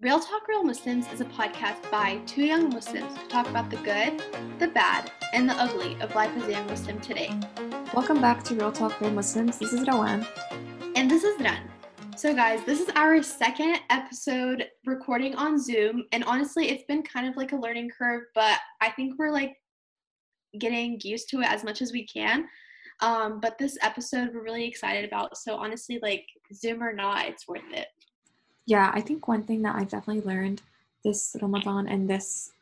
Real Talk Real Muslims is a podcast by two young Muslims who talk about the good, the bad, and the ugly of life as a young Muslim today. Welcome back to Real Talk Real Muslims. This is Rawan. And this is Ran. So, guys, this is our second episode recording on Zoom. And honestly, it's been kind of like a learning curve, but I think we're like getting used to it as much as we can. Um, but this episode we're really excited about. So, honestly, like Zoom or not, it's worth it yeah, I think one thing that I've definitely learned this Ramadan and this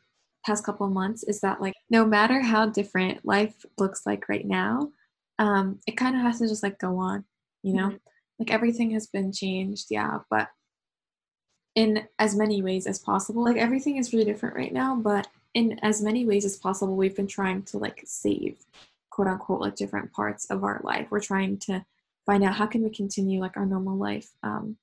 past couple of months is that like no matter how different life looks like right now, um, it kind of has to just like go on, you know? Mm-hmm. Like everything has been changed, yeah, but in as many ways as possible. Like everything is really different right now, but in as many ways as possible, we've been trying to like save quote unquote like different parts of our life. We're trying to find out how can we continue like our normal life um,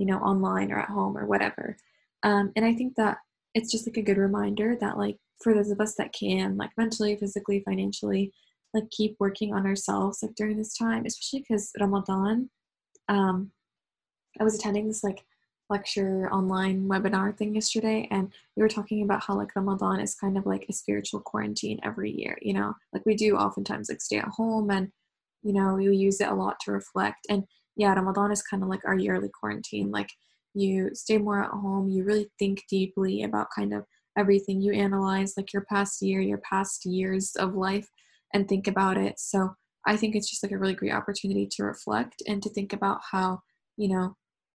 you know, online or at home or whatever. Um, and I think that it's just like a good reminder that like for those of us that can, like mentally, physically, financially, like keep working on ourselves like during this time, especially because Ramadan. Um, I was attending this like lecture online webinar thing yesterday and we were talking about how like Ramadan is kind of like a spiritual quarantine every year, you know? Like we do oftentimes like stay at home and you know, we use it a lot to reflect and yeah, Ramadan is kind of like our yearly quarantine. Like you stay more at home, you really think deeply about kind of everything. You analyze like your past year, your past years of life, and think about it. So I think it's just like a really great opportunity to reflect and to think about how, you know,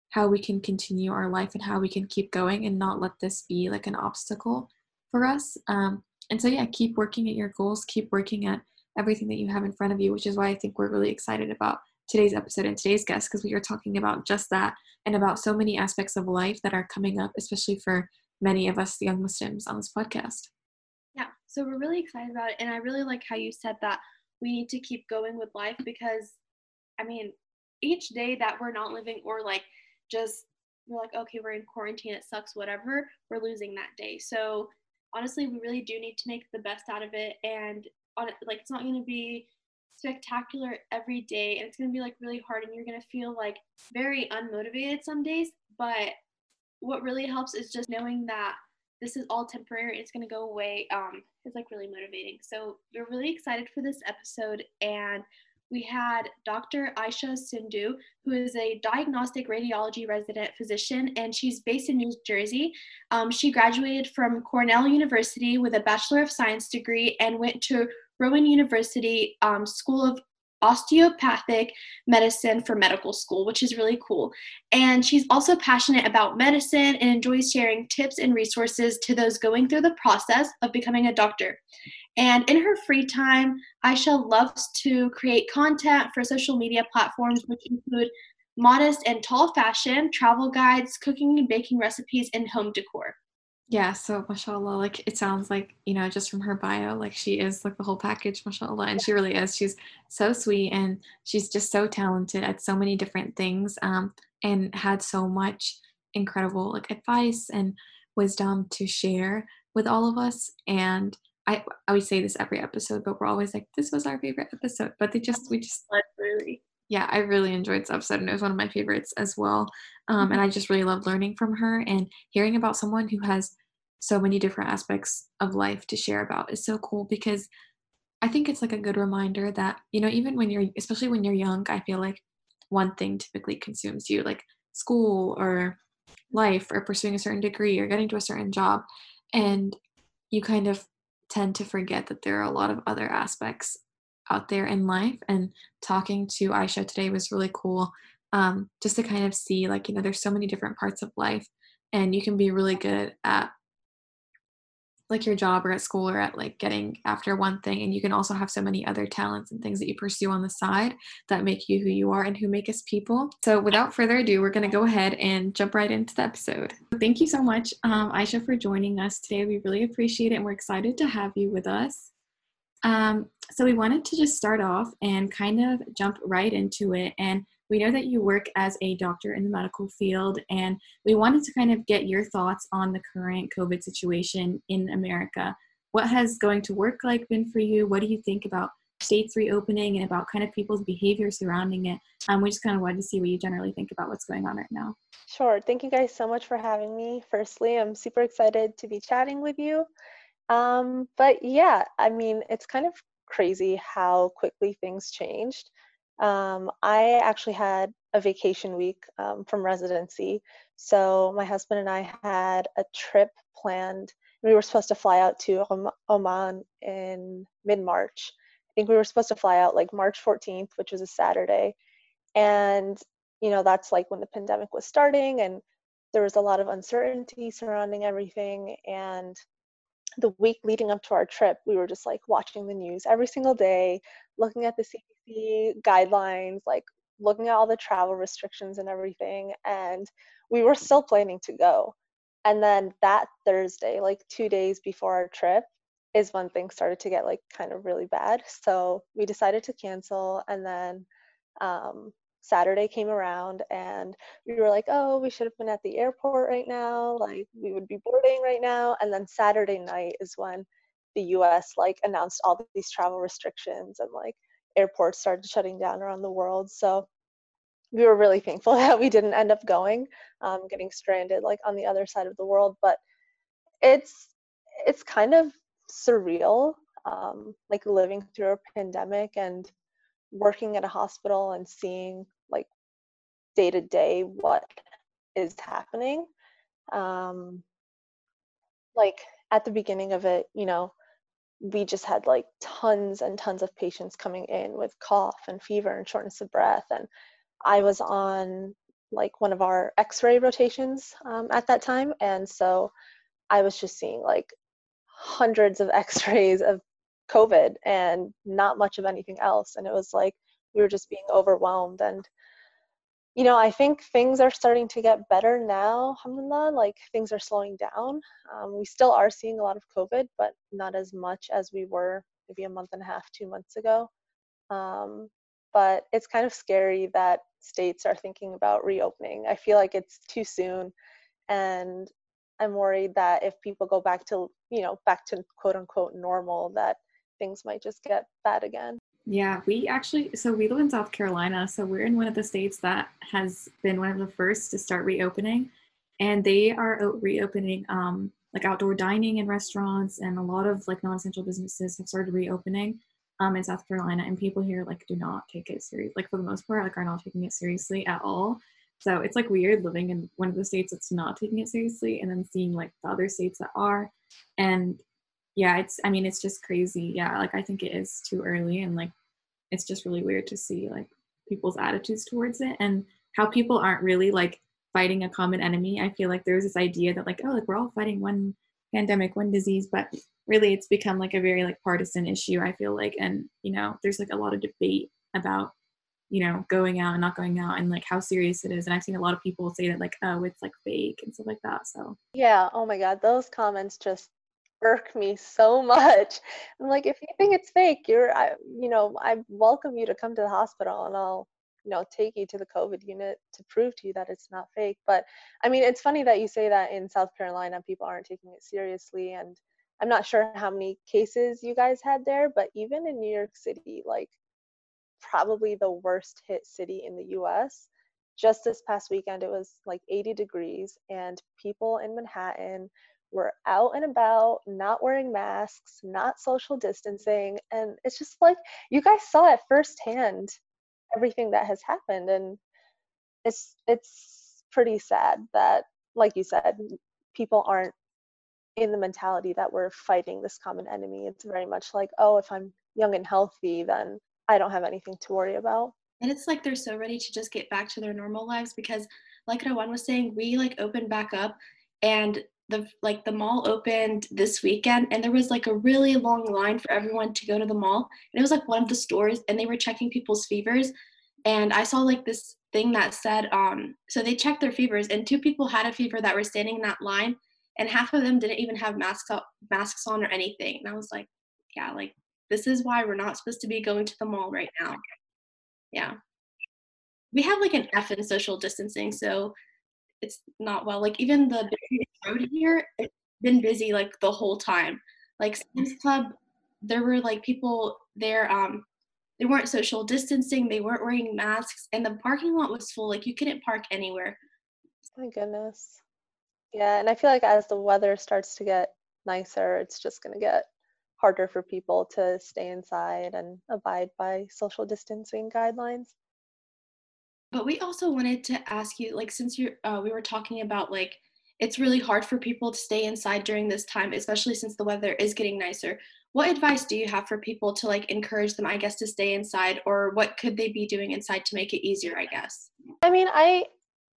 how we can continue our life and how we can keep going and not let this be like an obstacle for us. Um, and so, yeah, keep working at your goals, keep working at everything that you have in front of you, which is why I think we're really excited about today's episode and today's guest because we are talking about just that and about so many aspects of life that are coming up, especially for many of us young Muslims on this podcast. Yeah, so we're really excited about it. And I really like how you said that we need to keep going with life because, I mean, each day that we're not living or like just we're like, okay, we're in quarantine, it sucks, whatever, we're losing that day. So honestly, we really do need to make the best out of it. And on like, it's not going to be spectacular every day and it's going to be like really hard and you're going to feel like very unmotivated some days but what really helps is just knowing that this is all temporary it's going to go away um is like really motivating so we're really excited for this episode and we had Dr. Aisha Sindhu, who is a diagnostic radiology resident physician, and she's based in New Jersey. Um, she graduated from Cornell University with a Bachelor of Science degree and went to Rowan University um, School of osteopathic medicine for medical school, which is really cool. And she's also passionate about medicine and enjoys sharing tips and resources to those going through the process of becoming a doctor. And in her free time, Aisha loves to create content for social media platforms, which include modest and tall fashion, travel guides, cooking and baking recipes, and home decor. Yeah, so mashallah, like it sounds like, you know, just from her bio, like she is like the whole package, mashallah. And she really is. She's so sweet and she's just so talented at so many different things um, and had so much incredible like advice and wisdom to share with all of us. And I I always say this every episode, but we're always like, this was our favorite episode. But they just we just really yeah, I really enjoyed this episode and it was one of my favorites as well. Um, and mm-hmm. I just really love learning from her and hearing about someone who has so many different aspects of life to share about is so cool because I think it's like a good reminder that, you know, even when you're, especially when you're young, I feel like one thing typically consumes you, like school or life or pursuing a certain degree or getting to a certain job. And you kind of tend to forget that there are a lot of other aspects out there in life. And talking to Aisha today was really cool um, just to kind of see, like, you know, there's so many different parts of life and you can be really good at like your job or at school or at like getting after one thing and you can also have so many other talents and things that you pursue on the side that make you who you are and who make us people. So without further ado we're going to go ahead and jump right into the episode. Thank you so much um, aisha for joining us today. We really appreciate it and we're excited to have you with us. Um, so we wanted to just start off and kind of jump right into it and we know that you work as a doctor in the medical field, and we wanted to kind of get your thoughts on the current COVID situation in America. What has going to work like been for you? What do you think about states reopening and about kind of people's behavior surrounding it. Um, we just kind of wanted to see what you generally think about what's going on right now. Sure. Thank you guys so much for having me. Firstly, I'm super excited to be chatting with you. Um, but yeah, I mean, it's kind of crazy how quickly things changed. Um, I actually had a vacation week um, from residency. So my husband and I had a trip planned. We were supposed to fly out to Oman in mid March. I think we were supposed to fly out like March 14th, which was a Saturday. And, you know, that's like when the pandemic was starting and there was a lot of uncertainty surrounding everything. And the week leading up to our trip, we were just like watching the news every single day, looking at the CDC guidelines, like looking at all the travel restrictions and everything. And we were still planning to go. And then that Thursday, like two days before our trip, is when things started to get like kind of really bad. So we decided to cancel. And then um, Saturday came around and we were like, oh, we should have been at the airport right now. Like we would be boarding right now. And then Saturday night is when the US like announced all these travel restrictions and like airports started shutting down around the world. So we were really thankful that we didn't end up going, um, getting stranded like on the other side of the world. But it's it's kind of surreal, um, like living through a pandemic and working at a hospital and seeing like day to day what is happening um like at the beginning of it you know we just had like tons and tons of patients coming in with cough and fever and shortness of breath and i was on like one of our x-ray rotations um, at that time and so i was just seeing like hundreds of x-rays of COVID and not much of anything else. And it was like we were just being overwhelmed. And, you know, I think things are starting to get better now, alhamdulillah. Like things are slowing down. Um, we still are seeing a lot of COVID, but not as much as we were maybe a month and a half, two months ago. Um, but it's kind of scary that states are thinking about reopening. I feel like it's too soon. And I'm worried that if people go back to, you know, back to quote unquote normal, that things might just get bad again. Yeah, we actually, so we live in South Carolina. So we're in one of the states that has been one of the first to start reopening. And they are reopening um, like outdoor dining in restaurants, and a lot of like non essential businesses have started reopening um, in South Carolina. And people here like do not take it serious, like for the most part, like are not taking it seriously at all. So it's like weird living in one of the states that's not taking it seriously and then seeing like the other states that are. And yeah, it's I mean it's just crazy. Yeah, like I think it is too early and like it's just really weird to see like people's attitudes towards it and how people aren't really like fighting a common enemy. I feel like there's this idea that like oh like we're all fighting one pandemic, one disease, but really it's become like a very like partisan issue, I feel like. And you know, there's like a lot of debate about you know going out and not going out and like how serious it is. And i've seen a lot of people say that like oh it's like fake and stuff like that so. Yeah. Oh my god. Those comments just irk me so much. I'm like, if you think it's fake, you're, I, you know, I welcome you to come to the hospital and I'll, you know, take you to the COVID unit to prove to you that it's not fake. But I mean, it's funny that you say that in South Carolina, people aren't taking it seriously. And I'm not sure how many cases you guys had there, but even in New York City, like probably the worst hit city in the US, just this past weekend, it was like 80 degrees, and people in Manhattan we're out and about, not wearing masks, not social distancing. And it's just like you guys saw it firsthand, everything that has happened. And it's it's pretty sad that, like you said, people aren't in the mentality that we're fighting this common enemy. It's very much like, oh, if I'm young and healthy, then I don't have anything to worry about. And it's like they're so ready to just get back to their normal lives because, like Rawan was saying, we like opened back up and the like the mall opened this weekend and there was like a really long line for everyone to go to the mall. And it was like one of the stores and they were checking people's fevers. And i saw like this thing that said um so they checked their fevers and two people had a fever that were standing in that line and half of them didn't even have masks up masks on or anything. And i was like yeah like this is why we're not supposed to be going to the mall right now. Yeah. We have like an f in social distancing so it's not well. Like even the road here, it's been busy like the whole time. Like Sam's Club, there were like people there um they weren't social distancing, they weren't wearing masks, and the parking lot was full. Like you couldn't park anywhere. My goodness. Yeah, and I feel like as the weather starts to get nicer, it's just going to get harder for people to stay inside and abide by social distancing guidelines. But we also wanted to ask you, like, since you uh, we were talking about like it's really hard for people to stay inside during this time, especially since the weather is getting nicer. What advice do you have for people to like encourage them, I guess, to stay inside, or what could they be doing inside to make it easier? I guess. I mean, I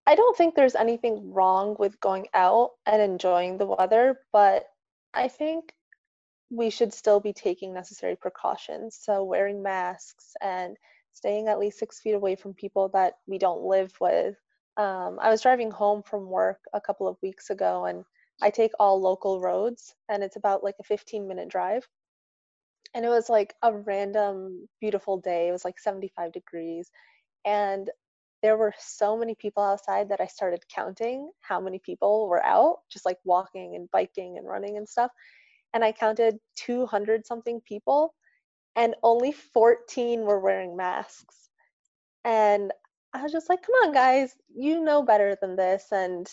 I don't think there's anything wrong with going out and enjoying the weather, but I think we should still be taking necessary precautions. So, wearing masks and staying at least six feet away from people that we don't live with. Um, I was driving home from work a couple of weeks ago, and I take all local roads, and it's about like a 15 minute drive. And it was like a random, beautiful day. It was like 75 degrees. And there were so many people outside that I started counting how many people were out, just like walking and biking and running and stuff. And I counted 200 something people, and only 14 were wearing masks. And I was just like, come on, guys, you know better than this. And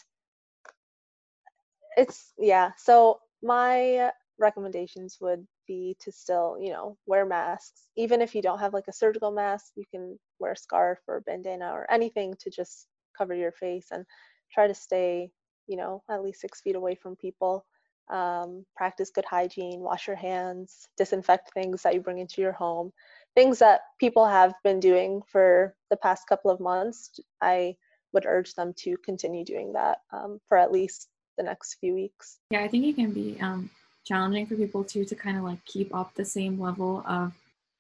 it's, yeah. So my recommendations would be to still, you know, wear masks. Even if you don't have like a surgical mask, you can wear a scarf or a bandana or anything to just cover your face and try to stay, you know, at least six feet away from people. Um, practice good hygiene, wash your hands, disinfect things that you bring into your home. Things that people have been doing for the past couple of months. I would urge them to continue doing that um, for at least the next few weeks. Yeah, I think it can be um, challenging for people too to kind of like keep up the same level of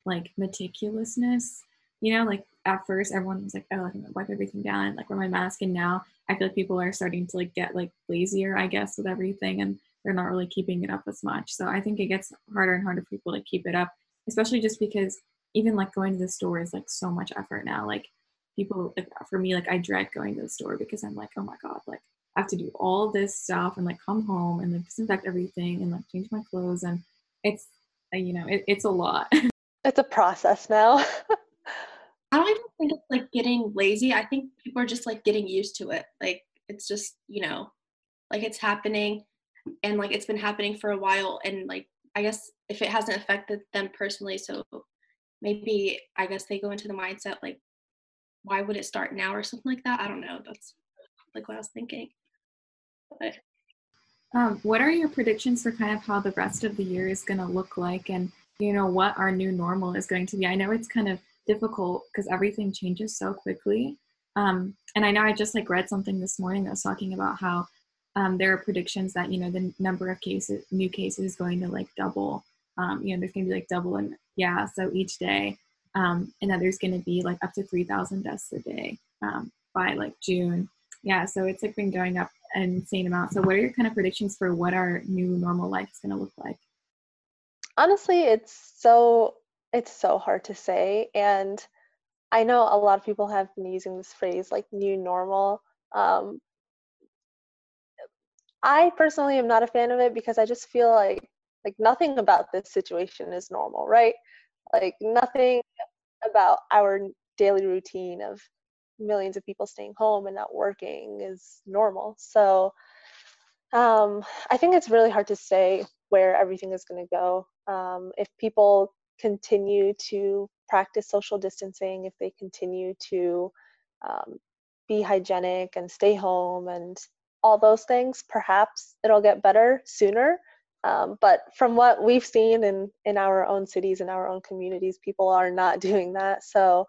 like meticulousness. You know, like at first everyone was like, oh, I'm gonna wipe everything down, like wear my mask, and now I feel like people are starting to like get like lazier, I guess, with everything, and they're not really keeping it up as much. So I think it gets harder and harder for people to keep it up, especially just because even like going to the store is like so much effort now. Like people, like for me, like I dread going to the store because I'm like, oh my god, like I have to do all this stuff and like come home and like disinfect everything and like change my clothes and it's uh, you know it, it's a lot. It's a process now. I don't even think it's like getting lazy. I think people are just like getting used to it. Like it's just you know like it's happening and like it's been happening for a while and like I guess if it hasn't affected them personally, so maybe I guess they go into the mindset like why would it start now or something like that. I don't know. That's like what I was thinking. But um, what are your predictions for kind of how the rest of the year is going to look like and you know what our new normal is going to be? I know it's kind of difficult because everything changes so quickly. Um, and I know I just like read something this morning that was talking about how um, there are predictions that you know the number of cases, new cases, is going to like double. Um, you know, there's going to be like double, and yeah, so each day, um, there's going to be like up to three thousand deaths a day um, by like June. Yeah so it's like been going up an insane amount. So what are your kind of predictions for what our new normal life is going to look like? Honestly it's so it's so hard to say and i know a lot of people have been using this phrase like new normal um, i personally am not a fan of it because i just feel like like nothing about this situation is normal right like nothing about our daily routine of millions of people staying home and not working is normal. So um, I think it's really hard to say where everything is going to go. Um, if people continue to practice social distancing, if they continue to um, be hygienic and stay home and all those things, perhaps it'll get better sooner. Um, but from what we've seen in, in our own cities and our own communities, people are not doing that. So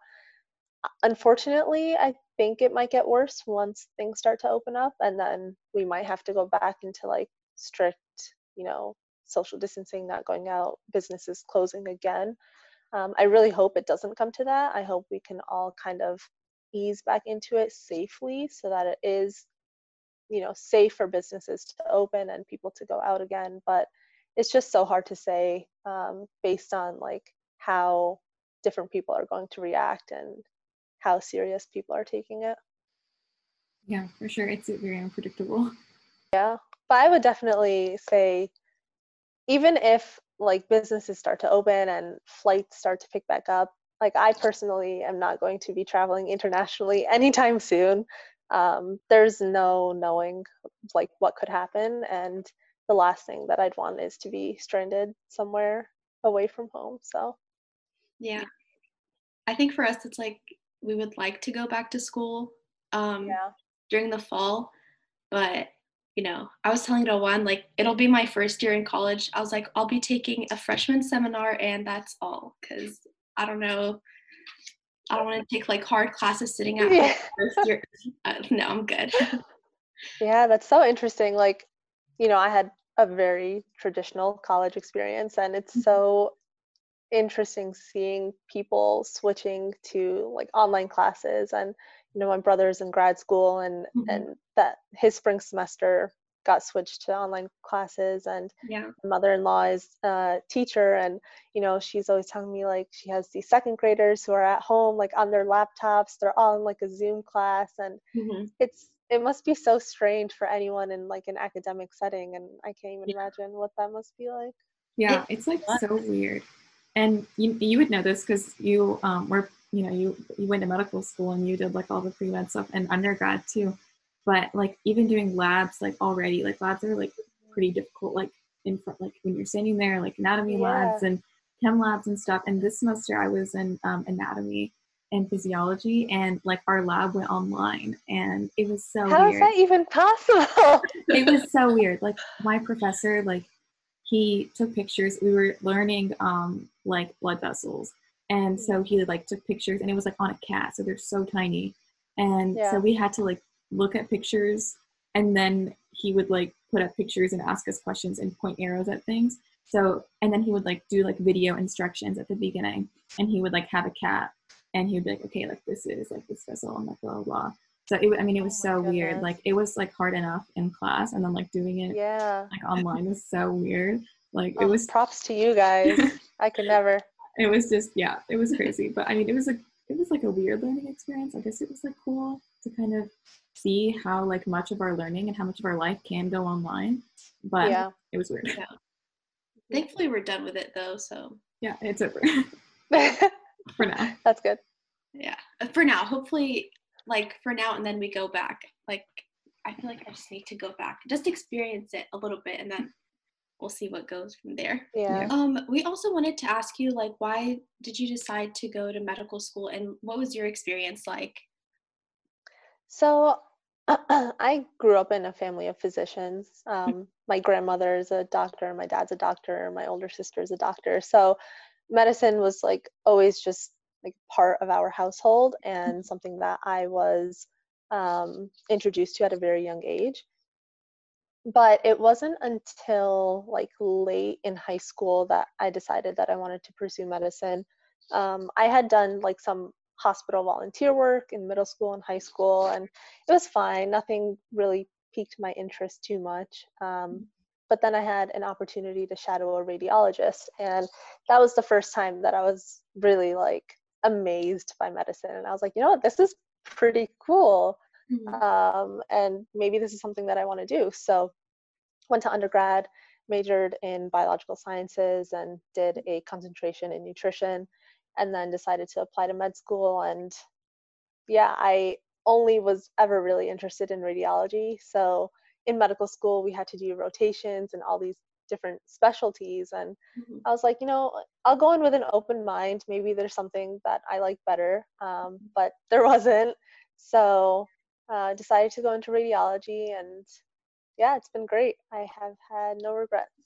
unfortunately, I think it might get worse once things start to open up, and then we might have to go back into like strict, you know, social distancing, not going out, businesses closing again. Um, I really hope it doesn't come to that. I hope we can all kind of ease back into it safely so that it is, you know, safe for businesses to open and people to go out again. But it's just so hard to say um, based on like how different people are going to react and how serious people are taking it. Yeah, for sure. It's very unpredictable. Yeah. But I would definitely say even if like businesses start to open and flights start to pick back up, like I personally am not going to be traveling internationally anytime soon. Um, there's no knowing like what could happen, and the last thing that I'd want is to be stranded somewhere away from home. So, yeah, I think for us, it's like we would like to go back to school um, yeah, during the fall, but you know, I was telling one like it'll be my first year in college. I was like, I'll be taking a freshman seminar, and that's all, because I don't know. I don't want to take like hard classes sitting at Yeah. Uh, no, I'm good. yeah, that's so interesting. Like, you know, I had a very traditional college experience, and it's Mhm. so interesting seeing people switching to like online classes. And, you know, my brother's in grad school, and Mhm. and that his spring semester got switched to online classes, and yeah. my mother-in-law is a teacher and you know she's always telling me like she has these second graders who are at home like on their laptops they're all in like a zoom class and hmm it's it must be so strange for anyone in like an academic setting and i can't even Yeah. imagine what that must be like Yeah, it's like so weird. And you you would know this because you um were you know you you went to medical school and you did like all the pre med stuff and undergrad too. But like even doing labs like already like labs are like pretty difficult like in front like when you're standing there like anatomy labs and chem labs and stuff. And this semester I was in um, anatomy and physiology and like our lab went online and it was so how is weird that even possible it was so weird. Like my professor, like he took pictures. We were learning um like blood vessels, and so he like took pictures, and it was like on a cat, so they're so tiny, and Yeah. so we had to like look at pictures, and then he would like put up pictures and ask us questions and point arrows at things. So and then he would like do like video instructions at the beginning, and he would like have a cat, and he would be like, okay, like this is like this vessel, and like blah blah blah. So it, I mean, it was Oh so weird. Like it was like hard enough in class, and then like doing it yeah like online was so weird. Like it Oh, was, props to you guys i could never it was just yeah, it was crazy. But I mean, it was like it was like a weird learning experience. I guess it was like cool to kind of see how like much of our learning and how much of our life can go online. But yeah it was weird. Thankfully, we're done with it though. So Yeah, it's over for now. that's good yeah, Uh, for now. Hopefully, like for now, and then we go back. Like I feel like I just need to go back, just experience it a little bit, and then we'll see what goes from there. yeah Um, we also wanted to ask you, like, why did you decide to go to medical school, and what was your experience like? So I grew up in a family of physicians. Um, my grandmother is a doctor, my dad's a doctor, my older sister is a doctor. So medicine was like always just like part of our household and something that I was um, introduced to at a very young age. But it wasn't until like late in high school that I decided that I wanted to pursue medicine. Um, I had done like some hospital volunteer work in middle school and high school, and it was fine. Nothing really piqued my interest too much. Um, but then I had an opportunity to shadow a radiologist, and that was the first time that I was really like amazed by medicine. And I was like, you know what, this is pretty cool Mhm. um, and maybe this is something that I want to do. So went to undergrad, majored in biological sciences, and did a concentration in nutrition, and then decided to apply to med school. And yeah, I only was ever really interested in radiology. So in medical school, we had to do rotations and all these different specialties and Mhm. I was like, you know, I'll go in with an open mind. Maybe there's something that I like better, um, but there wasn't. So uh, decided to go into radiology, and yeah, it's been great. I have had no regrets.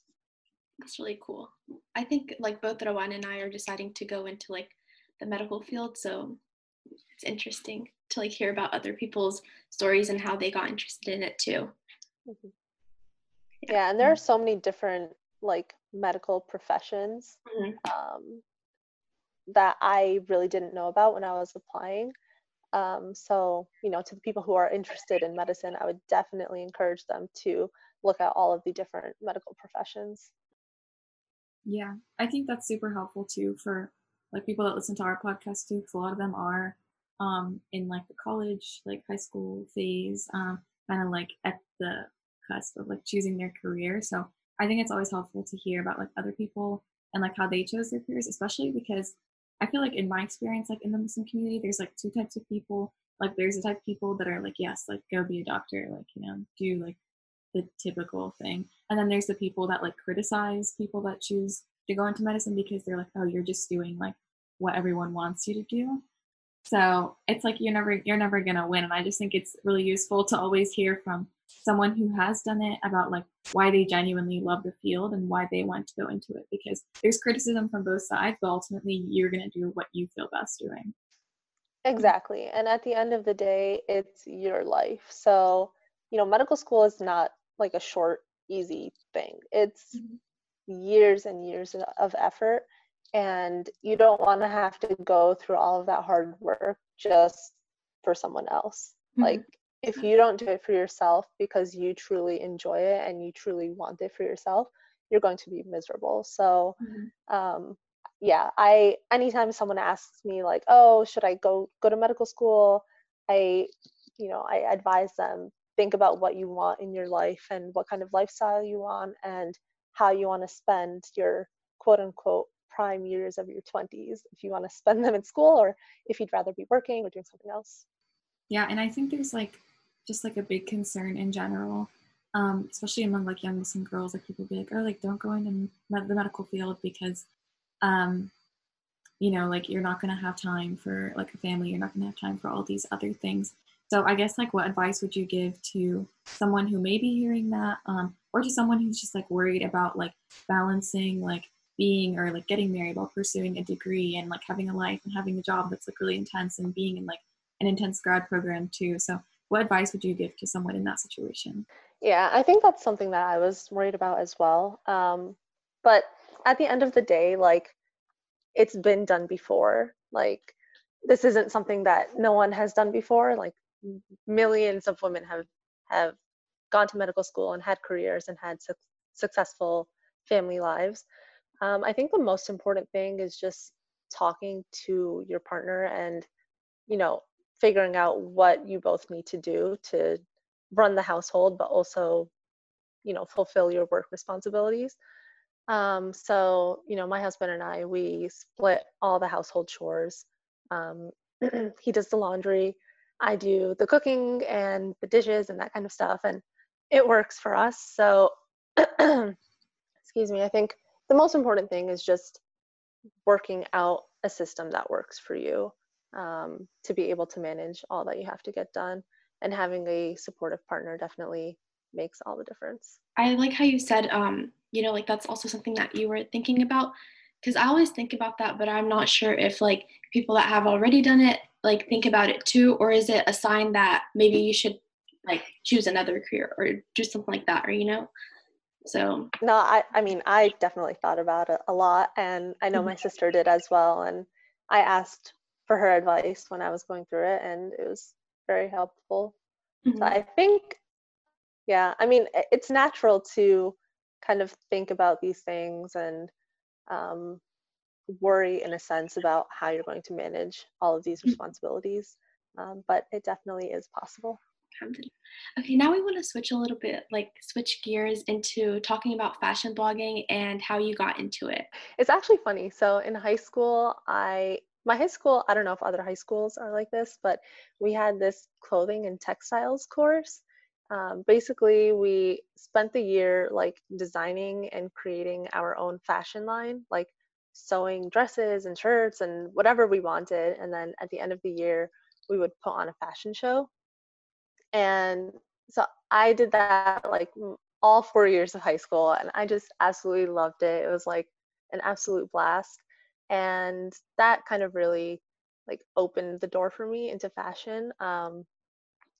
That's really cool. I think like both Rawan and I are deciding to go into like the medical field, so it's interesting to like hear about other people's stories and how they got interested in it too. Mhm. Yeah. Yeah, and there are so many different like medical professions Mhm. um, that I really didn't know about when I was applying. Um, so, you know, to the people who are interested in medicine, I would definitely encourage them to look at all of the different medical professions. Yeah, I think that's super helpful too for like people that listen to our podcast too, because a lot of them are um in like the college, like high school phase, um, kind of like at the cusp of like choosing their career. So I think it's always helpful to hear about like other people and like how they chose their careers, especially because I feel like in my experience, like in the Muslim community, there's like two types of people. Like there's the type of people that are like, yes, like go be a doctor, like you know, do like the typical thing. And then there's the people that like criticize people that choose to go into medicine because they're like, oh, you're just doing like what everyone wants you to do. So it's like you're never you're never gonna win. And I just think it's really useful to always hear from someone who has done it about like why they genuinely love the field and why they want to go into it because there's criticism from both sides but ultimately you're to do what you feel best doing exactly and at the end of the day it's your life so you know medical school is not like a short easy thing it's mm-hmm. years and years of effort and you don't want to have to go through all of that hard work just for someone else mm-hmm. like if you don't do it for yourself because you truly enjoy it and you truly want it for yourself you're going to be miserable so mm-hmm. um, yeah i anytime someone asks me like oh should i go go to medical school i you know i advise them think about what you want in your life and what kind of lifestyle you want and how you want to spend your quote unquote prime years of your 20s if you want to spend them in school or if you'd rather be working or doing something else yeah and i think there's like just like a big concern in general, um, especially among like young Muslim girls. Like people be like, oh, like don't go into the medical field because, um, you know, like you're not gonna have time for like a family. You're not gonna have time for all these other things. So I guess like what advice would you give to someone who may be hearing that, um, or to someone who's just like worried about like balancing like being or like getting married while pursuing a degree and like having a life and having a job that's like really intense and being in like an intense grad program too. So what advice would you give to someone in that situation? Yeah, I think that's something that I was worried about as well. Um, but at the end of the day, like it's been done before. Like this isn't something that no one has done before. Like millions of women have have gone to medical school and had careers and had su- successful family lives. Um, I think the most important thing is just talking to your partner and you know figuring out what you both need to do to run the household, but also, you know, fulfill your work responsibilities. Um, so, you know, my husband and I, we split all the household chores. Um, he does the laundry, I do the cooking and the dishes and that kind of stuff, and it works for us. So, excuse me, I think the most important thing is just working out a system that works for you um, to be able to manage all that you have to get done. And having a supportive partner definitely makes all the difference. I like how you said, um, you know, like that's also something that you were thinking about. Because I always think about that, but I'm not sure if like people that have already done it like think about it too, or is it a sign that maybe you should like choose another career or do something like that, or you know? So no, I I mean I definitely thought about it a lot, and I know mm-hmm. my sister did as well. And I asked for her advice when I was going through it, and it was very helpful. Mm-hmm. So I think, yeah, I mean, it's natural to kind of think about these things and um, worry, in a sense, about how you're going to manage all of these mm-hmm. responsibilities. Um, but it definitely is possible. Okay, now we want to switch a little bit, like switch gears into talking about fashion blogging and how you got into it. It's actually funny. So in high school, I my high school, I don't know if other high schools are like this, but we had this clothing and textiles course. Um, basically, we spent the year like designing and creating our own fashion line, like sewing dresses and shirts and whatever we wanted. And then at the end of the year, we would put on a fashion show. And so I did that like all four years of high school, and I just absolutely loved it. It was like an absolute blast and that kind of really like opened the door for me into fashion um,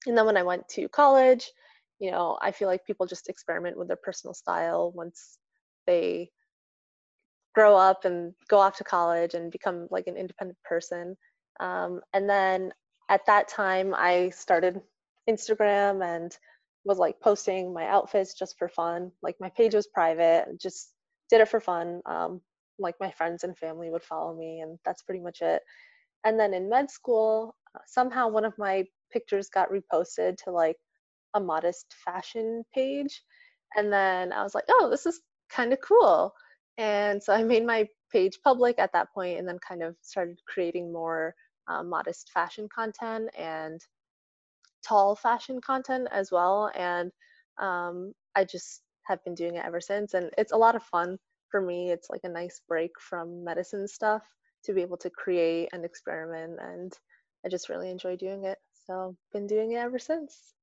and then when i went to college you know i feel like people just experiment with their personal style once they grow up and go off to college and become like an independent person. Um, and then at that time i started instagram and was like posting my outfits just for fun. Like my page was private just did it for fun. Um, like my friends and family would follow me and that's pretty much it. And then in med school uh, somehow one of my pictures got reposted to like a modest fashion page. And then i was like oh this is kind of cool and so i made my page public at that point and then kind of started creating more um, modest fashion content and tall fashion content as well. And um, I just have been doing it ever since. And it's a lot of fun for me. It's like a nice break from medicine stuff to be able to create and experiment. And I just really enjoy doing it. So been doing it ever since.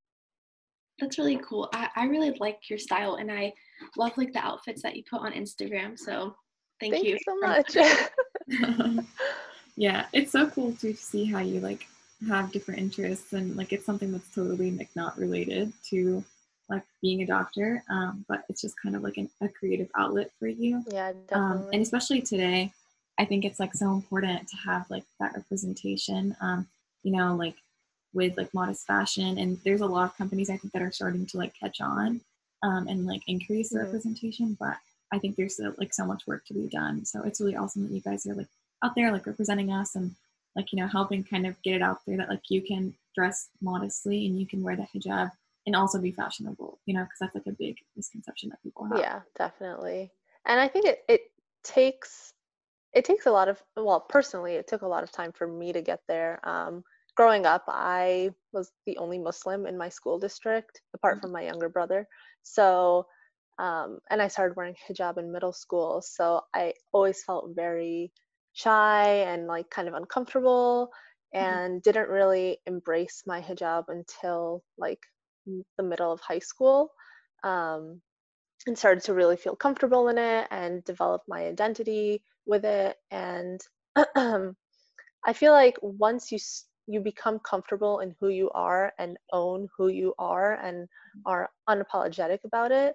That's really cool. I, I really like your style and I love like the outfits that you put on Instagram. So thank Thank you. so much. yeah, it's so cool to see how you like have different interests and like it's something that's totally like not related to like being a doctor, um, but it's just kind of like an, a creative outlet for you. yeah, Um, definitely. and especially today, I think it's like so important to have like that representation. Um, you know, like with like modest fashion, and there's a lot of companies I think that are starting to like catch on um, and like increase the Mhm. representation. But I think there's like so much work to be done. So it's really awesome that you guys are like out there like representing us and like you know helping kind of get it out there that like you can dress modestly and you can wear the hijab and also be fashionable. You know, because that's like a big misconception that people have. yeah definitely and i think it, it takes it takes a lot of well personally it took a lot of time for me to get there um, growing up i was the only muslim in my school district apart Mhm. from my younger brother. So um, and i started wearing hijab in middle school. So i always felt very shy and like kind of uncomfortable and didn't really embrace my hijab until like the middle of high school um, and started to really feel comfortable in it and develop my identity with it. And i feel like once you you become comfortable in who you are and own who you are and are unapologetic about it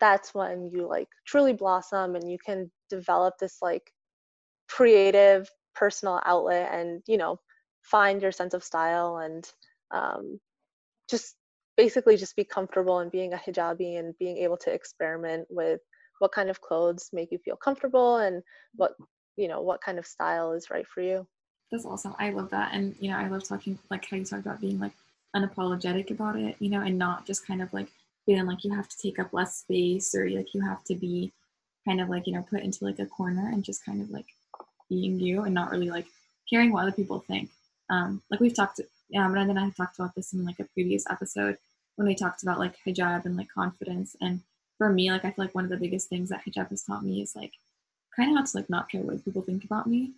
that's when you like truly blossom and you can develop this like creative personal outlet and you know find your sense of style and um, just basically just be comfortable in being a hijabi and being able to experiment with what kind of clothes make you feel comfortable and what you know what kind of style is right for you That's awesome. I love that. And, you know, I love talking, like how you talked about being like unapologetic about it, you know, and not just kind of like feeling like you have to take up less space or like you have to be kind of like, you know, put into like a corner and just kind of like being you and not really like caring what other people think. Um, like we've talked, um, Brenda and I have talked about this in like a previous episode when we talked about like hijab and like confidence. And for me, like I feel like one of the biggest things that hijab has taught me is like kind of how to like not care what people think about me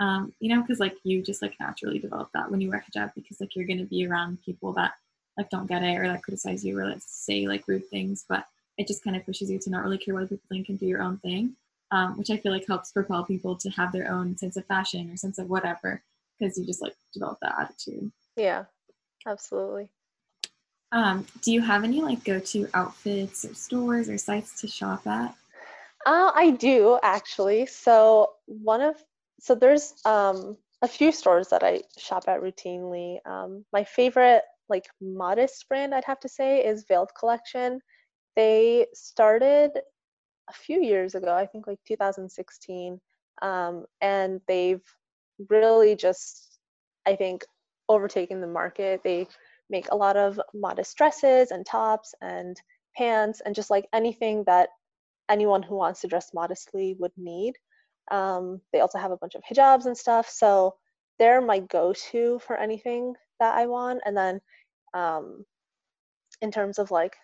um, you know, because like you just like naturally develop that when you wear hijab because like you're gonna be around people that like don't get it or that criticize you or like say like rude things, but it just kind of pushes you to not really care what people think and do your own thing, um, which I feel like helps propel people to have their own sense of fashion or sense of whatever because you just like develop that attitude. yeah absolutely Um, do you have any like go-to outfits or stores or sites to shop at? Uh, I do actually. So one of so there's um a few stores that I shop at routinely. Um, my favorite like modest brand I'd have to say is Veiled Collection. They started a few years ago, I think like 2016, um, and they've really just I think overtaken the market. They make a lot of modest dresses and tops and pants and just like anything that anyone who wants to dress modestly would need. Um, they also have a bunch of hijabs and stuff, so they're my go-to for anything that I want. And then, um, in terms of like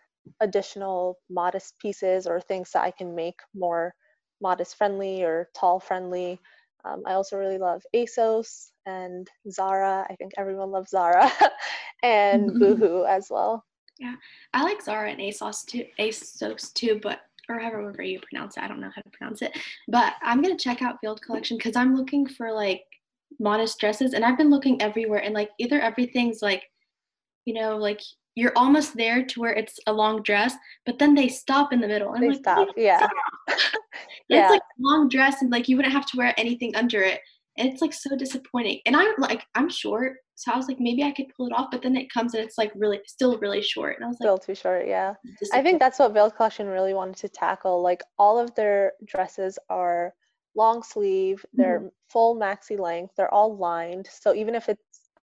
additional modest pieces or things that I can make more modest friendly or tall friendly, um, I also really love ASOS and Zara. I think everyone loves Zara, and Boohoo as well. Yeah, I like Zara and ASOS too, ASOS too, but or however you pronounce it. I don't know how to pronounce it. But I'm gonna check out Veiled Collection because I'm looking for like modest dresses, and I've been looking everywhere, and like either everything's like, you know, like you're almost there to where it's a long dress, but then they stop in the middle. And They like, stop, yeah. stop." Yeah. It's like a long dress, and like you wouldn't have to wear anything under it. And it's like so disappointing. And I'm like, I'm short, so I was like, maybe I could pull it off, but then it comes and it's like really, still really short. And I was like, Still too short, yeah. I think that's what Veiled Collection really wanted to tackle. Like all of their dresses are long sleeve, they're full maxi length, they're all lined. So even if it's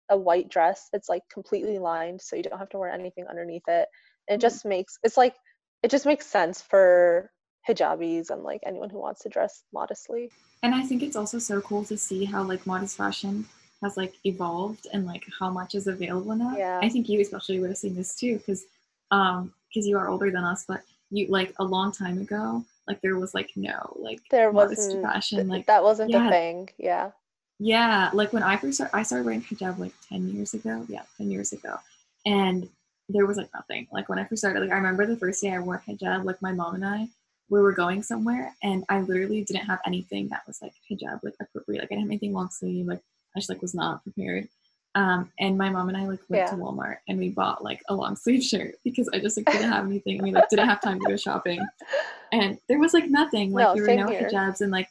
a white dress, it's like completely lined, so you don't have to wear anything underneath it. And it Mhm. just makes it's like it just makes sense for hijabis and like anyone who wants to dress modestly. And I think it's also so cool to see how like modest fashion has like evolved and like how much is available now. Yeah. I think you especially would have seen this too because um because you are older than us, but you like a long time ago, like there was like no like There wasn't fashion like that wasn't yeah. a thing. Yeah. yeah, like when I first started, I started wearing hijab like 10 years ago. Yeah, 10 years ago. And there was like nothing. Like when I first started, like I remember the first day I wore hijab, like my mom and I, we were going somewhere and I literally didn't have anything that was like hijab, like appropriate. Like I didn't have anything long sleeve. Like I just like was not prepared. Um, and my mom and I like went to Walmart and we bought like a long sleeve shirt because I just like didn't have anything. We like didn't have time to go shopping. And there was like nothing. Like No, there were no here. hijabs and like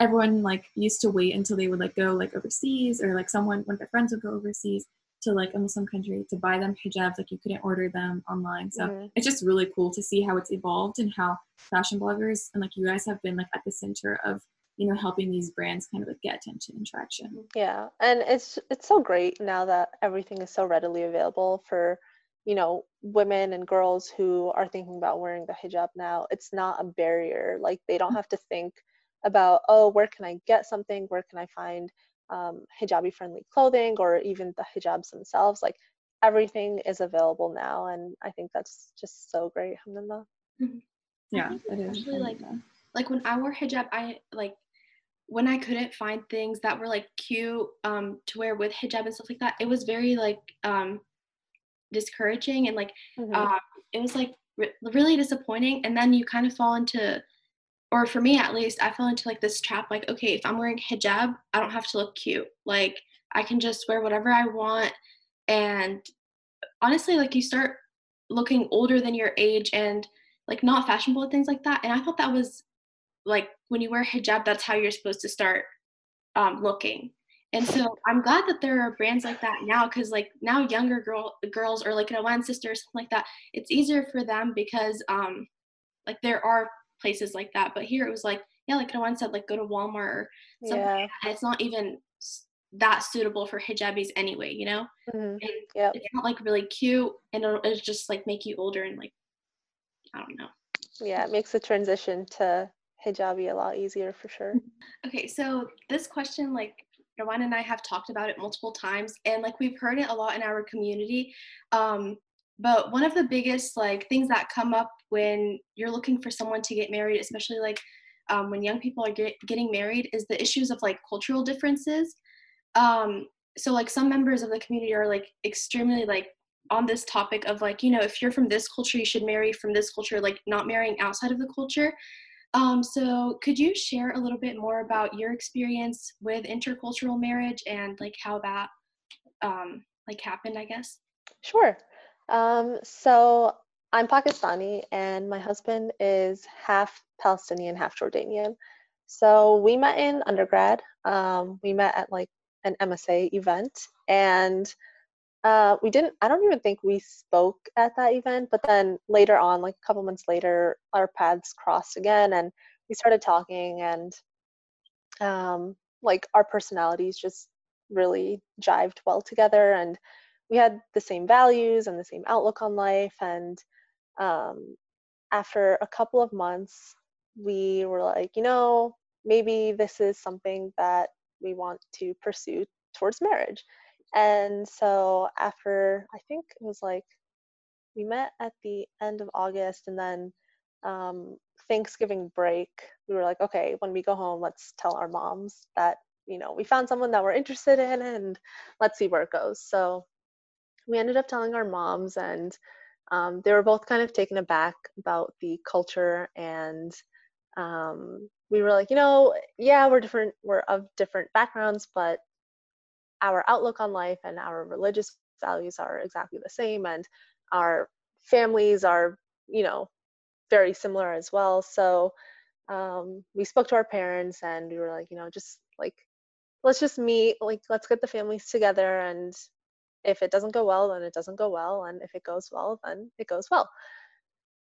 everyone like used to wait until they would like go like overseas or like someone one of their friends would go overseas to like a Muslim country to buy them hijabs like you couldn't order them online so Mhm. it's just really cool to see how it's evolved and how fashion bloggers and like you guys have been like at the center of you know helping these brands kind of like get attention and traction Yeah, and it's it's so great now that everything is so readily available for, you know, women and girls who are thinking about wearing the hijab now. It's not a barrier. Like they don't have to think about, oh, where can I get something? Where can I find um, hijabi friendly clothing or even the hijabs themselves? Like everything is available now, and I think that's just so great. Alhamdulillah. yeah think it is especially, like, alhamdulillah. like when I wore hijab, I like when I couldn't find things that were like cute um to wear with hijab and stuff like that. It was very like um discouraging and like Mhm. um it was like re- really disappointing. And then you kind of fall into, or for me at least, I fell into like this trap. Like, okay, if I'm wearing hijab, I don't have to look cute. Like I can just wear whatever I want. And honestly, like you start looking older than your age and like not fashionable and things like that. And I thought that was like when you wear hijab, that's how you're supposed to start um, looking. And so I'm glad that there are brands like that now because like now younger girl girls or like an Awan sister or something like that, it's easier for them because um like there are places like that. But here it was like, yeah, like Rawan said, like go to Walmart or something Yeah. and it's not even that suitable for hijabis anyway, you know? Mhm. Yep. it's not like really cute and it'll, it'll just like make you older and like I don't know. Yeah, it makes the transition to hijabi a lot easier for sure. Okay, so this question, like Rawan and I have talked about it multiple times, and like we've heard it a lot in our community. Um, but one of the biggest like things that come up when you're looking for someone to get married, especially like um, when young people are get, getting married, is the issues of like cultural differences. Um, so like some members of the community are like extremely like on this topic of like you know if you're from this culture you should marry from this culture like not marrying outside of the culture um, so could you share a little bit more about your experience with intercultural marriage and like how that um, like happened, I guess? Sure. Um, so I'm Pakistani and my husband is half Palestinian, half Jordanian. So we met in undergrad. Um, we met at like an MSA event and uh, we didn't, I don't even think we spoke at that event, but then later on, like a couple months later, our paths crossed again and we started talking and um, like our personalities just really jived well together and we had the same values and the same outlook on life and um, after a couple of months we were like you know maybe this is something that we want to pursue towards marriage and so after i think it was like we met at the end of august and then um, thanksgiving break we were like okay when we go home let's tell our moms that you know we found someone that we're interested in and let's see where it goes. So we ended up telling our moms and um, they were both kind of taken aback about the culture and um, we were like you know yeah we're different we're of different backgrounds but our outlook on life and our religious values are exactly the same and our families are you know very similar as well. So um, we spoke to our parents and we were like you know just like let's just meet like let's get the families together and if it doesn't go well then it doesn't go well and if it goes well then it goes well.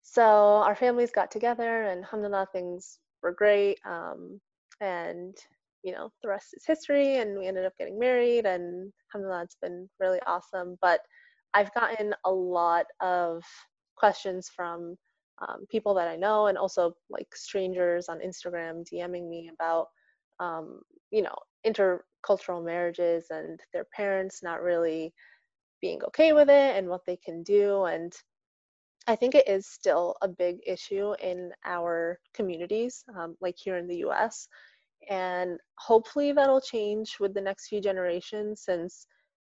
So our families got together and alhamdulillah things were great um, and you know the rest is history and we ended up getting married and alhamdulillah it's been really awesome but i've gotten a lot of questions from um, people that I know and also like strangers on Instagram DMing me about, um, you know, intercultural marriages and their parents not really being okay with it and what they can do. And I think it is still a big issue in our communities, um, like here in the US. And hopefully that'll change with the next few generations since,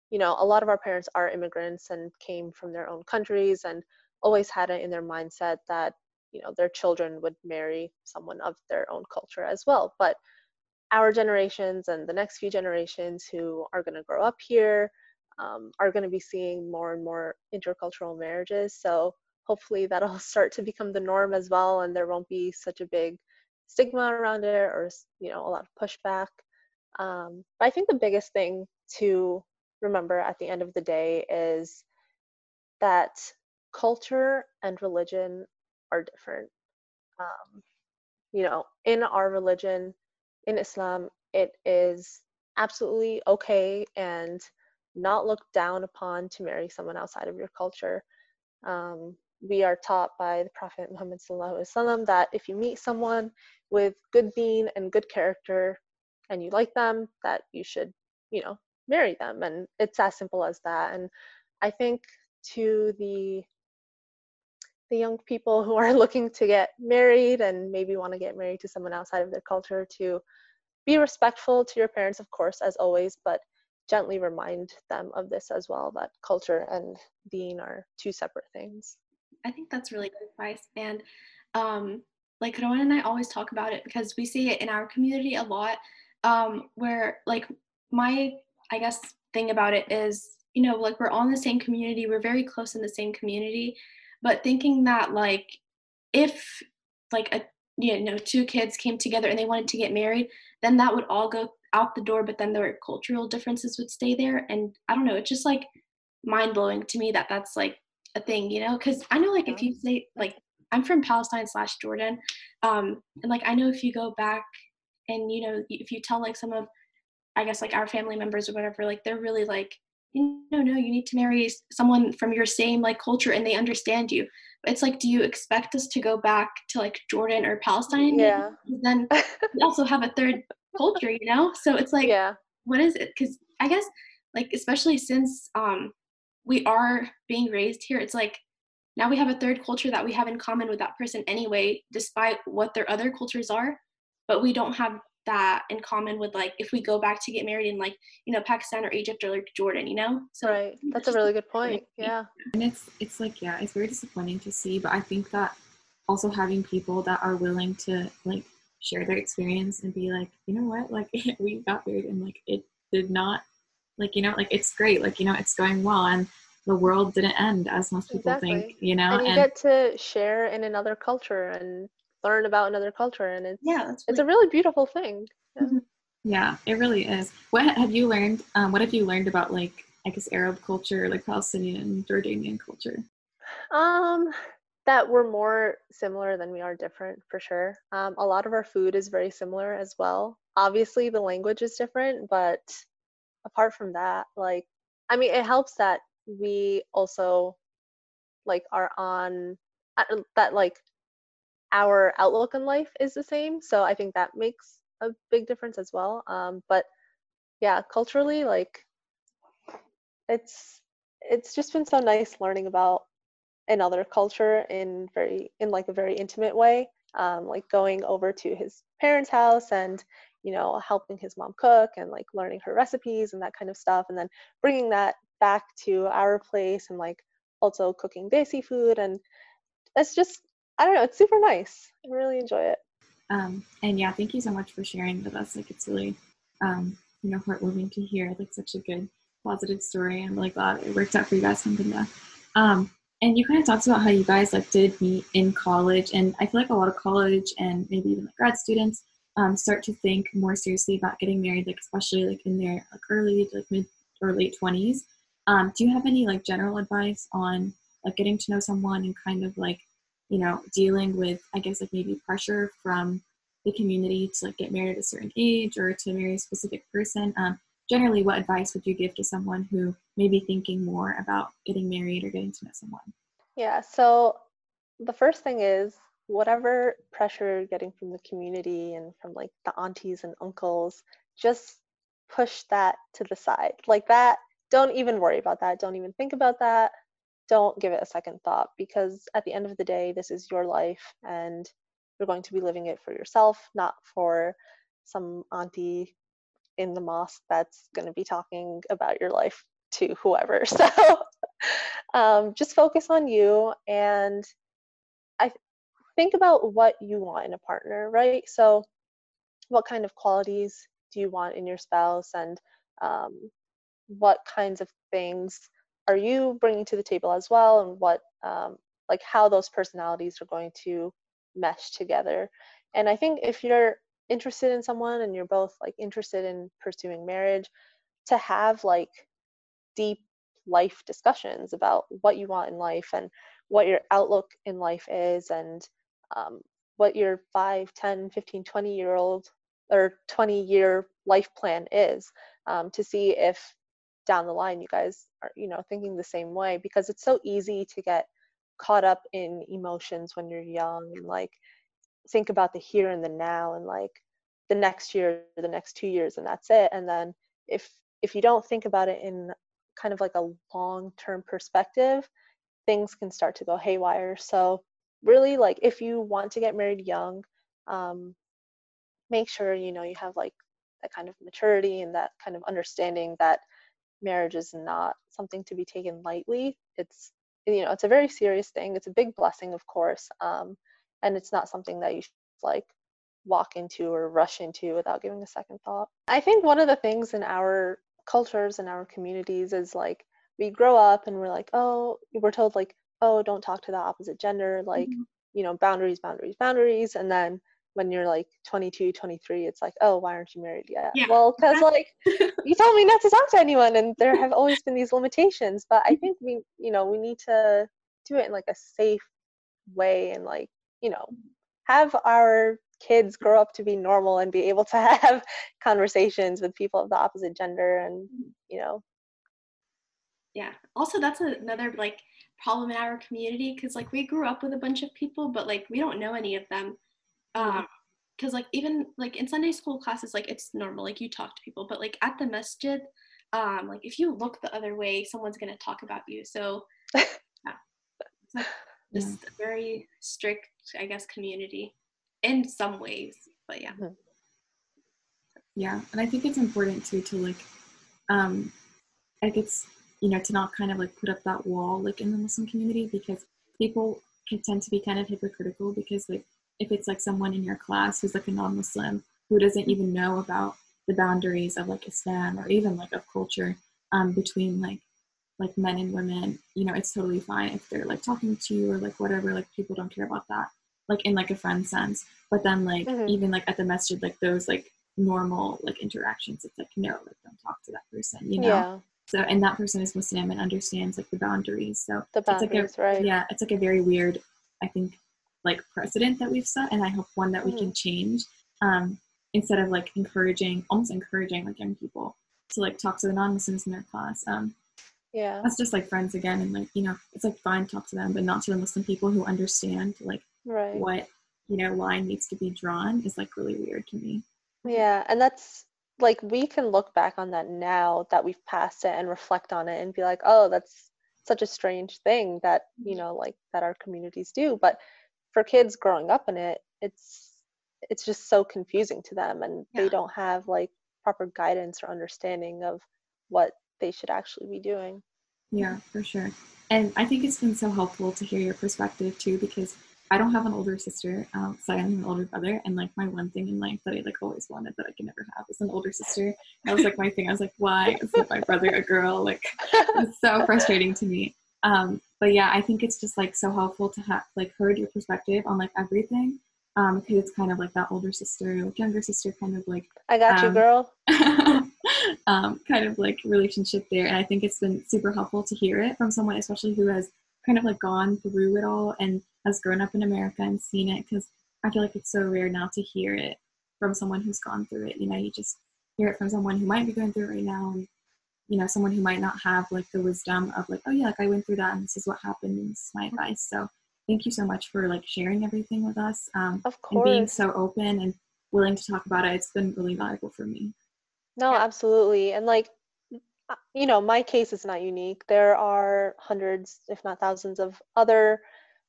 you know, a lot of our parents are immigrants and came from their own countries and always had it in their mindset that, you know, their children would marry someone of their own culture as well. But our generations and the next few generations who are going to grow up here um, are going to be seeing more and more intercultural marriages. So hopefully that'll start to become the norm as well and there won't be such a big stigma around it or you know a lot of pushback. Um, but i think the biggest thing to remember at the end of the day is that culture and religion are different. Um, you know in our religion in islam it is absolutely okay and not looked down upon to marry someone outside of your culture. Um, we are taught by the Prophet Muhammad وسلم, that if you meet someone with good being and good character and you like them, that you should, you know, marry them. And it's as simple as that. And I think to the the young people who are looking to get married and maybe want to get married to someone outside of their culture to be respectful to your parents of course as always but gently remind them of this as well that culture and deen are two separate things I think that's really good advice. And um, like Rawan and I always talk about it because we see it in our community a lot. Um, where like my, I guess, thing about it is, you know, like we're all in the same community, we're very close in the same community, but thinking that like if like a you know two kids came together and they wanted to get married, then that would all go out the door, but then their cultural differences would stay there. And I don't know, it's just like mind blowing to me that that's like a thing, you know? Because I know, like, if you say, like, I'm from Palestine slash Jordan, um, and like, I know if you go back and, you know, if you tell like some of, I guess, like our family members or whatever, like, they're really like, you know, no, you need to marry someone from your same like culture and they understand you. It's like, do you expect us to go back to like Jordan or Palestine? Yeah. Then we also have a third culture, you know? So it's like, yeah. what is it? Because I guess, like, especially since um, we are being raised here it's like now we have a third culture that we have in common with that person anyway despite what their other cultures are but we don't have that in common with like if we go back to get married in like you know pakistan or egypt or like jordan you know? So right that's a really good point yeah. And it's it's like yeah it's very disappointing to see but i think that also having people that are willing to like share their experience and be like you know what? Like we got married and like it did not like you know like it's great like you know it's going well and the world didn't end as most people exactly. think you know and you and, get to share in another culture and learn about another culture and it's yeah really it's a really beautiful thing yeah. Mm-hmm. yeah it really is what have you learned um, what have you learned about like i guess arab culture like palestinian jordanian culture um that we're more similar than we are different for sure um, a lot of our food is very similar as well obviously the language is different but apart from that, like, I mean, it helps that we also like are on uh, that like our outlook on life is the same. So I think that makes a big difference as well. Um, but yeah, culturally, like, it's it's just been so nice learning about another culture in very in like a very intimate way um, like going over to his parents house and you know, helping his mom cook and like learning her recipes and that kind of stuff. And then bringing that back to our place and like also cooking desi food. And it's just, I don't know, it's super nice. I really enjoy it. Um, and yeah, thank you so much for sharing with us. Like, it's really, um, you know, heartwarming to hear. Like, such a good, positive story. I'm really glad it worked out for you guys, Hamdinda. Um, and you kind of talked about how you guys like did meet in college, and I feel like a lot of college and maybe even like grad students um, start to think more seriously about getting married, like especially like in their like early like mid or late twenties. Um, do you have any like general advice on like getting to know someone and kind of like you know dealing with I guess like maybe pressure from the community to like get married at a certain age or to marry a specific person? Um, generally, what advice would you give to someone who may be thinking more about getting married or getting to know someone? Yeah, so the first thing is whatever pressure you're getting from the community and from like the aunties and uncles, just push that to the side. Like that, don't even worry about that. Don't even think about that. Don't give it a second thought because at the end of the day, this is your life and you're going to be living it for yourself, not for some auntie in the mosque that's going to be talking about your life to whoever. So um, just focus on you and I think about what you want in a partner, right? So what kind of qualities do you want in your spouse and um, what kinds of things are you bringing to the table as well and what um, like how those personalities are going to mesh together and i think if you're interested in someone and you're both like interested in pursuing marriage to have like deep life discussions about what you want in life and what your outlook in life is and um, what your 5 10 15 20 year old or 20 year life plan is um, to see if down the line you guys are you know thinking the same way because it's so easy to get caught up in emotions when you're young and like think about the here and the now and like the next year the next two years and that's it. And then if if you don't think about it in kind of like a long term perspective things can start to go haywire. So really like if you want to get married young um, make sure you know you have like that kind of maturity and that kind of understanding that marriage is not something to be taken lightly. It's you know it's a very serious thing. It's a big blessing of course um, and it's not something that you should like walk into or rush into without giving a second thought. I think one of the things in our cultures and our communities is like we grow up and we're like oh we're told like oh don't talk to the opposite gender like mm-hmm. you know boundaries boundaries boundaries. And then when you're like 22 23 it's like oh why aren't you married yet? Yeah. well because like you told me not to talk to anyone and there have always been these limitations. But i mm-hmm. think we you know we need to do it in like a safe way and like you know mm-hmm. have our kids grow up to be normal and be able to have conversations with people of the opposite gender and mm-hmm. you know. Yeah. Also that's another like problem in our community because like we grew up with a bunch of people but like we don't know any of them. Um because like even like in sunday school classes like it's normal like you talk to people but like at the masjid um like if you look the other way someone's going to talk about you. So yeah. It's like just yeah. a very strict i guess community in some ways but yeah. Mm-hmm. yeah and i think it's important too to like um like it's you know to not kind of like put up that wall like in the muslim community because people can tend to be kind of hypocritical because like if it's like someone in your class who's like a non-Muslim who doesn't even know about the boundaries of like Islam or even like of culture um, between like like men and women, you know, it's totally fine if they're like talking to you or like whatever. Like people don't care about that, like in like a friend sense. But then like mm-hmm. even like at the masjid, like those like normal like interactions, it's like no, like don't talk to that person, you know. So and that person is Muslim and understands like the boundaries. So the boundaries, it's like a, right? Yeah, it's like a very weird, I think, like precedent that we've set and i hope one that we can mm-hmm. change um, instead of like encouraging almost encouraging like young people to like talk to the non-muslims in their class um, yeah that's just like friends again and like you know it's like fine talk to them but not to the muslim people who understand like right. what you know line needs to be drawn is like really weird to me yeah and that's like we can look back on that now that we've passed it and reflect on it and be like oh that's such a strange thing that you know like that our communities do. But for kids growing up in it it's it's just so confusing to them and yeah. they don't have like proper guidance or understanding of what they should actually be doing. Yeah for sure. And i think it's been so helpful to hear your perspective too because i don't have an older sister um, so i am an older brother and like my one thing in life that i like always wanted that i can never have is an older sister that was like my thing i was like why isn't my brother a girl like it's so frustrating to me um, but yeah, I think it's just like so helpful to have like heard your perspective on like everything. Um, because it's kind of like that older sister, like younger sister kind of like I got um, you, girl. um, kind of like relationship there. And I think it's been super helpful to hear it from someone, especially who has kind of like gone through it all and has grown up in America and seen it. Because I feel like it's so rare now to hear it from someone who's gone through it. You know, you just hear it from someone who might be going through it right now and you know someone who might not have like the wisdom of like oh yeah like i went through that and this is what happened and this is my advice so thank you so much for like sharing everything with us um, Of and being so open and willing to talk about it. It's been really valuable for me. No, Yeah. absolutely. And like, uh, you know, my case is not unique. There are hundreds, if not thousands, of other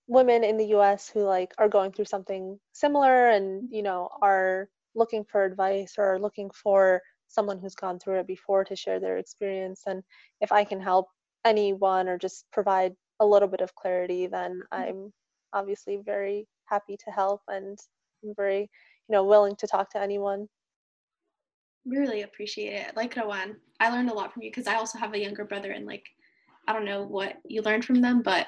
women in the US who like are going through something similar and, you know, are looking for advice or are looking for someone who's gone through it before to share their experience. And if I can help anyone or just provide a little bit of clarity, then mm-hmm. I'm obviously very happy to help and I'm very, you know, willing to talk to anyone. We really appreciate it. Like Rawan, I learned a lot from you because I also have a younger brother, and like, I don't know what you learned from them, but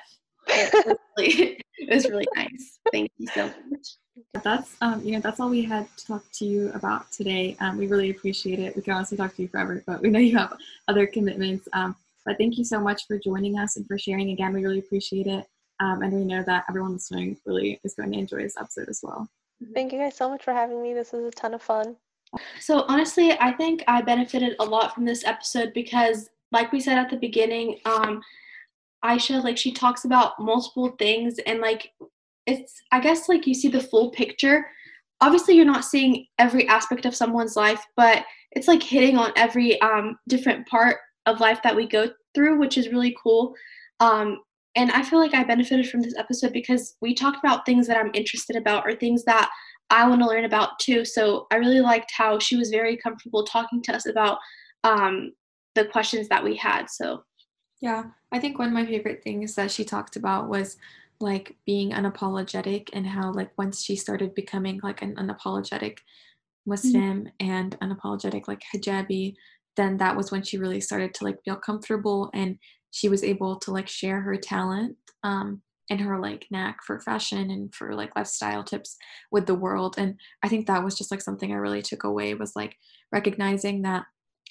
it was really, it was really nice. Thank you so much. That's um, you know that's all we had to talk to you about today. Um, we really appreciate it. We can honestly talk to you forever, but we know you have other commitments. Um, but thank you so much for joining us and for sharing again. We really appreciate it, um, and we know that everyone listening really is going to enjoy this episode as well. Thank you guys so much for having me. This was a ton of fun. So honestly, I think I benefited a lot from this episode because, like we said at the beginning, um, Aisha like she talks about multiple things and like it's I guess like you see the full picture. Obviously, you're not seeing every aspect of someone's life, but it's like hitting on every um, different part of life that we go through, which is really cool. Um, and I feel like I benefited from this episode because we talked about things that I'm interested about or things that I want to learn about too. So I really liked how she was very comfortable talking to us about um, the questions that we had. So Yeah, I think one of my favorite things that she talked about was like being unapologetic and how like once she started becoming like an unapologetic Muslim and unapologetic like hijabi, then that was when she really started to like feel comfortable and she was able to like share her talent um and her like knack for fashion and for like lifestyle tips with the world. And i think that was just like something i really took away was like recognizing that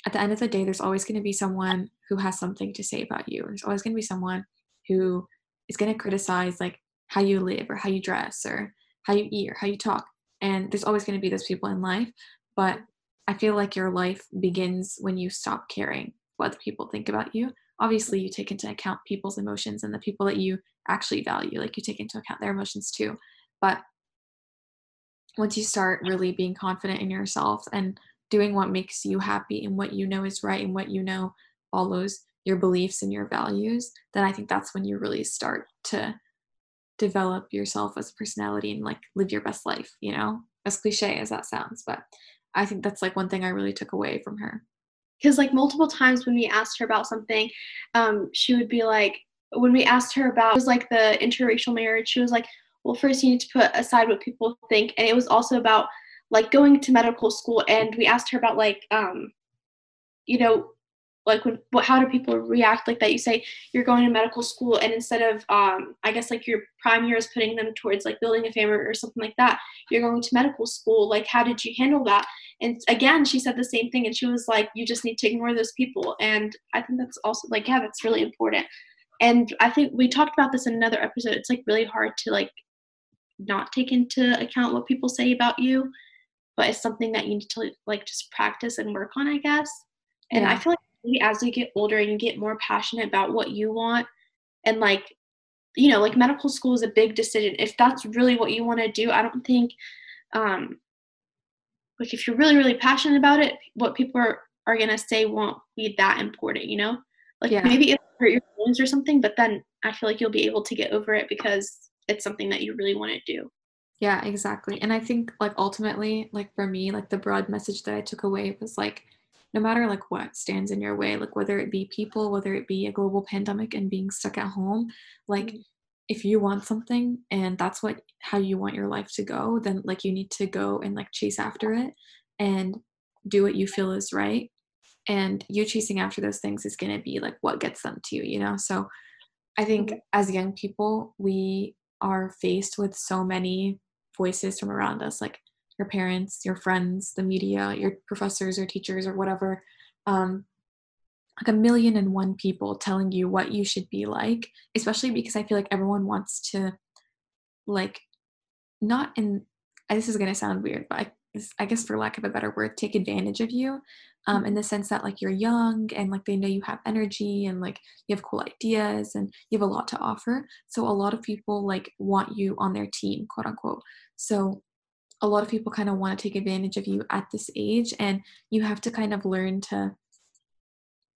at the end of the day there's always going to be someone who has something to say about you. There's always going to be someone who is going to criticize like how you live or how you dress or how you eat or how you talk. And there's always going to be those people in life but i feel like your life begins when you stop caring what other people think about you. Obviously you take into account people's emotions and the people that you actually value like you take into account their emotions too. But once you start really being confident in yourself and doing what makes you happy and what you know is right and what you know follows your beliefs and your values then i think that's when you really start to develop yourself as a personality and like live your best life you know? As cliche as that sounds but i think that's like one thing i really took away from her. Because like multiple times when we asked her about something, um, she would be like, when we asked her about it was like the interracial marriage, she was like, well, first you need to put aside what people think, and it was also about like going to medical school, and we asked her about like, um, you know, like when what how do people react like that? You say you're going to medical school and instead of um i guess like your prime year is putting them towards like building a family or something like that you're going to medical school. Like how did you handle that? And again she said the same thing and she was like you just need to ignore those people. And i think that's also like yeah that's really important. And i think we talked about this in another episode. It's like really hard to like not take into account what people say about you but it's something that you need to like just practice and work on i guess. And i feel like maybe as you get older and you get more passionate about what you want and like you know like medical school is a big decision. If that's really what you want to do i don't think um like if you're really really passionate about it what people are, are going to say won't be that important you know? Like Yeah. maybe it'll hurt your feelings or something but then i feel like you'll be able to get over it because it's something that you really want to do Yeah, exactly. And I think like ultimately, like for me, like the broad message that I took away was like no matter like what stands in your way, like whether it be people, whether it be a global pandemic and being stuck at home, like Mhm. if you want something and that's what how you want your life to go, then like you need to go and like chase after it and do what you feel is right. And you chasing after those things is going to be like what gets them to you, you know? So I think Mhm. as young people, we are faced with so many voices from around us, like your parents, your friends, the media, your professors or teachers or whatever. Um, like a million and one people telling you what you should be like, especially because I feel like everyone wants to, like, not in, this is to sound weird, but I I guess for lack of a better word, take advantage of you um, in mm-hmm. the sense that like you're young and like they know you have energy and like you have cool ideas and you have a lot to offer. So a lot of people like want you on their team, quote unquote. So a lot of people kind of want to take advantage of you at this age and you have to kind of learn to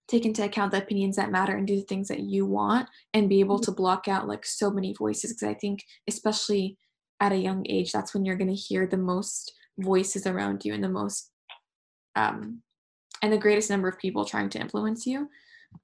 take into account the opinions that matter and do the things that you want and be able mm-hmm. to block out like so many voices because i think especially at a young age that's when you're going to hear the most voices around you and the most um and the greatest number of people trying to influence you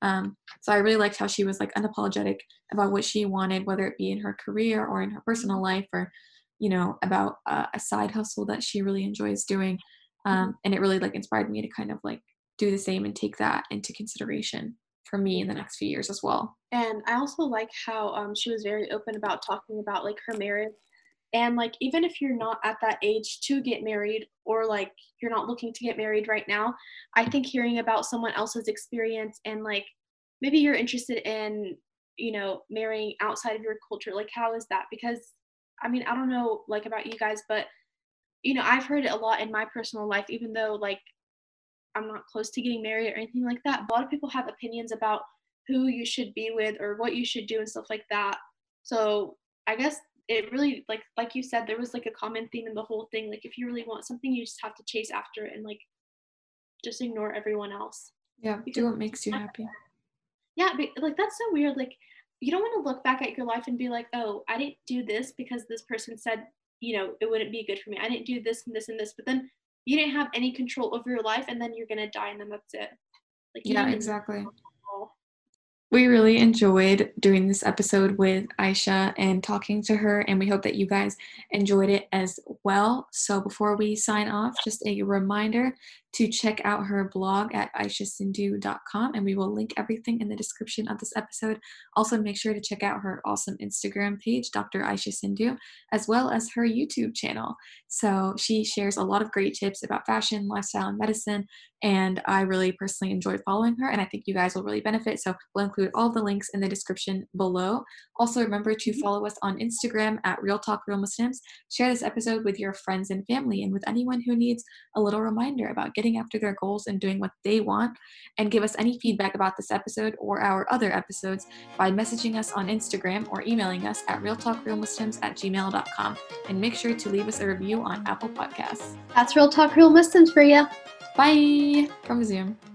um so i really liked how she was like unapologetic about what she wanted whether it be in her career or in her personal life or you know about uh, a side hustle that she really enjoys doing um and it really like inspired me to kind of like do the same and take that into consideration for me in the next few years as well. And I also like how um, she was very open about talking about like her marriage. And like, even if you're not at that age to get married or like you're not looking to get married right now, I think hearing about someone else's experience and like maybe you're interested in, you know, marrying outside of your culture, like, how is that? Because I mean, I don't know like about you guys, but you know, I've heard it a lot in my personal life, even though like I'm not close to getting married or anything like that. A lot of people have opinions about who you should be with or what you should do and stuff like that. So I guess it really like like you said, there was like a common theme in the whole thing. Like if you really want something, you just have to chase after it and like just ignore everyone else. Yeah, because do what makes you happy. Yeah, but like that's so weird. Like you don't want to look back at your life and be like, oh, I didn't do this because this person said, you know, it wouldn't be good for me. I didn't do this and this and this. But then you didn't have any control over your life and then you're gonna die and then that's it like yeah exactly we really enjoyed doing this episode with Aisha and talking to her, and we hope that you guys enjoyed it as well. So, before we sign off, just a reminder to check out her blog at aishasindhu.com, and we will link everything in the description of this episode. Also, make sure to check out her awesome Instagram page, Dr. Aisha Sindhu, as well as her YouTube channel. So, she shares a lot of great tips about fashion, lifestyle, and medicine, and I really personally enjoy following her, and I think you guys will really benefit. So, we'll include all the links in the description below. Also, remember to mm-hmm. follow us on Instagram at Real Talk Real Muslims. Share this episode with your friends and family, and with anyone who needs a little reminder about getting getting after their goals and doing what they want, and give us any feedback about this episode or our other episodes by messaging us on Instagram or emailing us at realtalkrealmuslims at gmail.com. And make sure to leave us a review on Apple Podcasts. That's Real Talk Real Muslims for you. Bye from Zoom.